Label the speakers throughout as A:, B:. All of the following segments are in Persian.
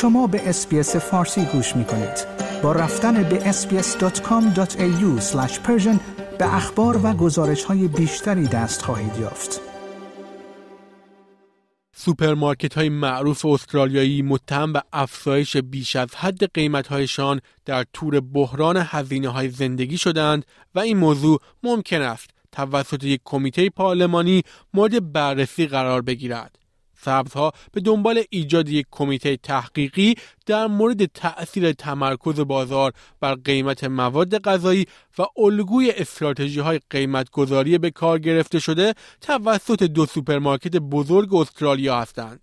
A: شما به SBS فارسی گوش می کنید. با رفتن به sbs.com.au به اخبار و گزارش های بیشتری دست خواهید یافت.
B: سوپرمارکت های معروف استرالیایی متهم به افزایش بیش از حد قیمت هایشان در طور بحران هزینه های زندگی شدند و این موضوع ممکن است توسط یک کمیته پارلمانی مورد بررسی قرار بگیرد. سبزها به دنبال ایجاد یک کمیته تحقیقی در مورد تأثیر تمرکز بازار بر قیمت مواد غذایی و الگوی استراتژی های قیمت به کار گرفته شده توسط دو سوپرمارکت بزرگ استرالیا هستند.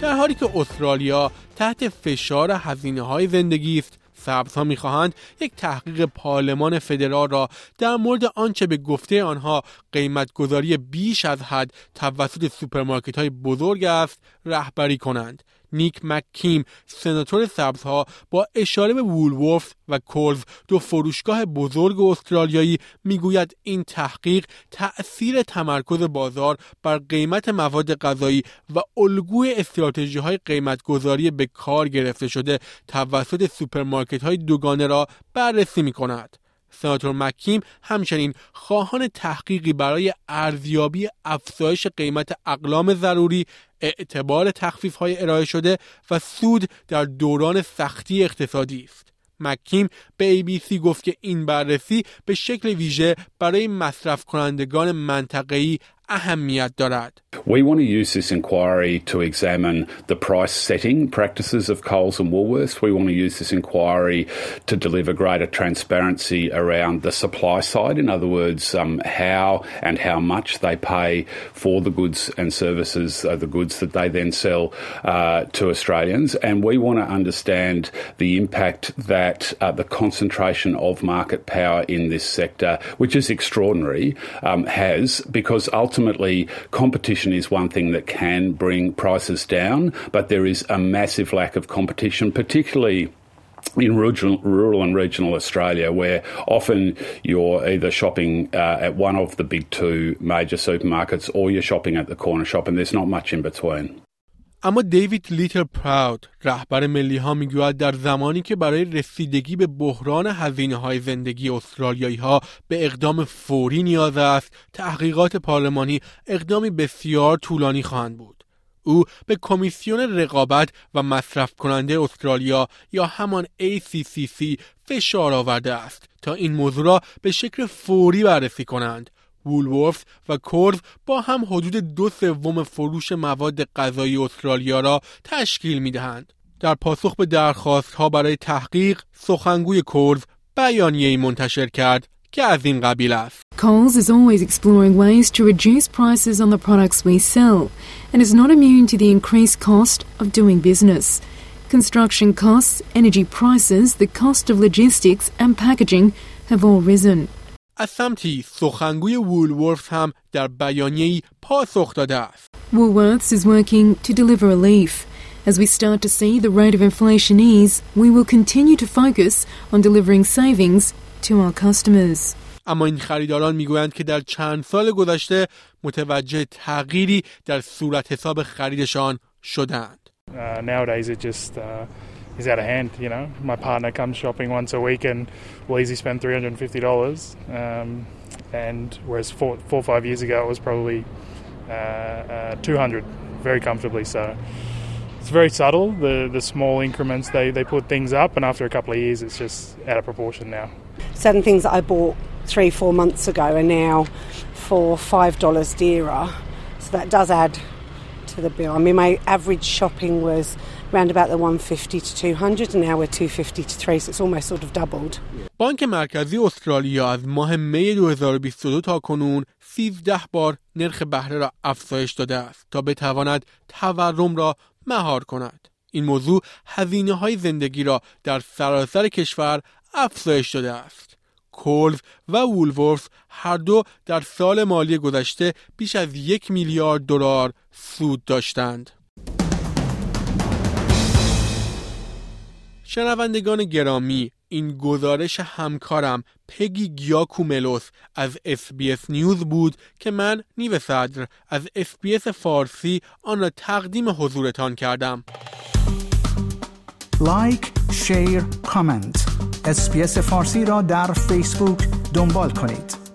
B: در حالی که استرالیا تحت فشار هزینه های زندگی است سبزها می‌خواهند یک تحقیق پارلمان فدرال را در مورد آنچه به گفته آنها قیمت گذاری بیش از حد توسط سوپرمارکت های بزرگ است رهبری کنند. نیک مککیم سناتور سبزها با اشاره به Woolworths و Coles دو فروشگاه بزرگ استرالیایی می‌گوید این تحقیق تأثیر تمرکز بازار بر قیمت مواد غذایی و الگوی استراتژی های قیمت گذاری به کار گرفته شده توسط سوپرمارکت های دوگانه را بررسی می کند. سناتور مکیم همچنین خواهان تحقیقی برای ارزیابی افزایش قیمت اقلام ضروری اعتبار تخفیف های ارائه شده و سود در دوران سختی اقتصادی است. مکیم به ABC گفت که این بررسی به شکل ویژه برای مصرف کنندگان منطقه‌ای اهمیت دارد.
C: We want to use this inquiry to examine the price setting practices of Coles and Woolworths. We want to use this inquiry to deliver greater transparency around the supply side. In other words, um, how and how much they pay for the goods and services, uh, the goods that they then sell uh, to Australians. And we want to understand the impact that uh, the concentration of market power in this sector, which is extraordinary, um, has because ultimately competition competition is one thing that can bring prices down, but there is a massive lack of competition, particularly in rural, rural and regional Australia, where often you're either shopping uh, at one of the big two major supermarkets or you're shopping at the corner shop, and there's not much in between.
B: اما دیوید لیتل پراود رهبر ملی ها می‌گوید در زمانی که برای رسیدگی به بحران هزینه های زندگی استرالیایی ها به اقدام فوری نیاز است تحقیقات پارلمانی اقدامی بسیار طولانی خواهند بود. او به کمیسیون رقابت و مصرف کننده استرالیا یا همان ACCC فشار آورده است تا این موضوع را به شکل فوری بررسی کنند. وولورف و کورز با هم حدود دو سوم فروش مواد غذایی استرالیا را تشکیل می دهند. در پاسخ به درخواست ها برای تحقیق سخنگوی کورز بیانیه منتشر کرد که از این قبیل است.
D: Coles is always exploring ways to reduce prices on the products we sell and is not immune to the increased cost of doing business. Construction costs, energy prices, the cost of logistics and packaging have all risen.
B: از سمتی سخنگوی وولورث هم در بیانیه‌ای پاسخ داده است.
D: Woolworths is working to deliver relief. As we start to see the rate of inflation ease, we will continue to focus on delivering savings to our customers.
B: اما این خریداران می‌گویند که در چند سال گذشته متوجه تغییری در صورت حساب خریدشان شدند.
E: Uh, nowadays it just uh, is out of hand. You know, my partner comes shopping once a week and will easily spend three hundred and fifty dollars, um, and whereas four, four or five years ago it was probably uh, uh, two hundred, very comfortably. So it's very subtle. The the small increments they they put things up, and after a couple of years, it's just out of proportion now.
F: Certain things that I bought three four months ago are now for five dollars dearer, so that does add to the bill. I mean, my average shopping was around about the 150 to 200 and now we're 250 to 3 so it's almost sort of doubled.
B: بانک مرکزی استرالیا از ماه می 2022 تا کنون 13 بار نرخ بهره را افزایش داده است تا بتواند تورم را مهار کند. این موضوع هزینه های زندگی را در سراسر کشور افزایش داده است. Coles و Woolworths هر دو در سال مالی گذشته بیش از یک میلیارد دلار سود داشتند. شنوندگان گرامی این گزارش همکارم پگی گیاکوملوس از SBS News بود که من نیو صدر از SBS فارسی آن را تقدیم حضورتان کردم.
A: like، share، comment SBS فارسی را در فیسبوک دنبال کنید.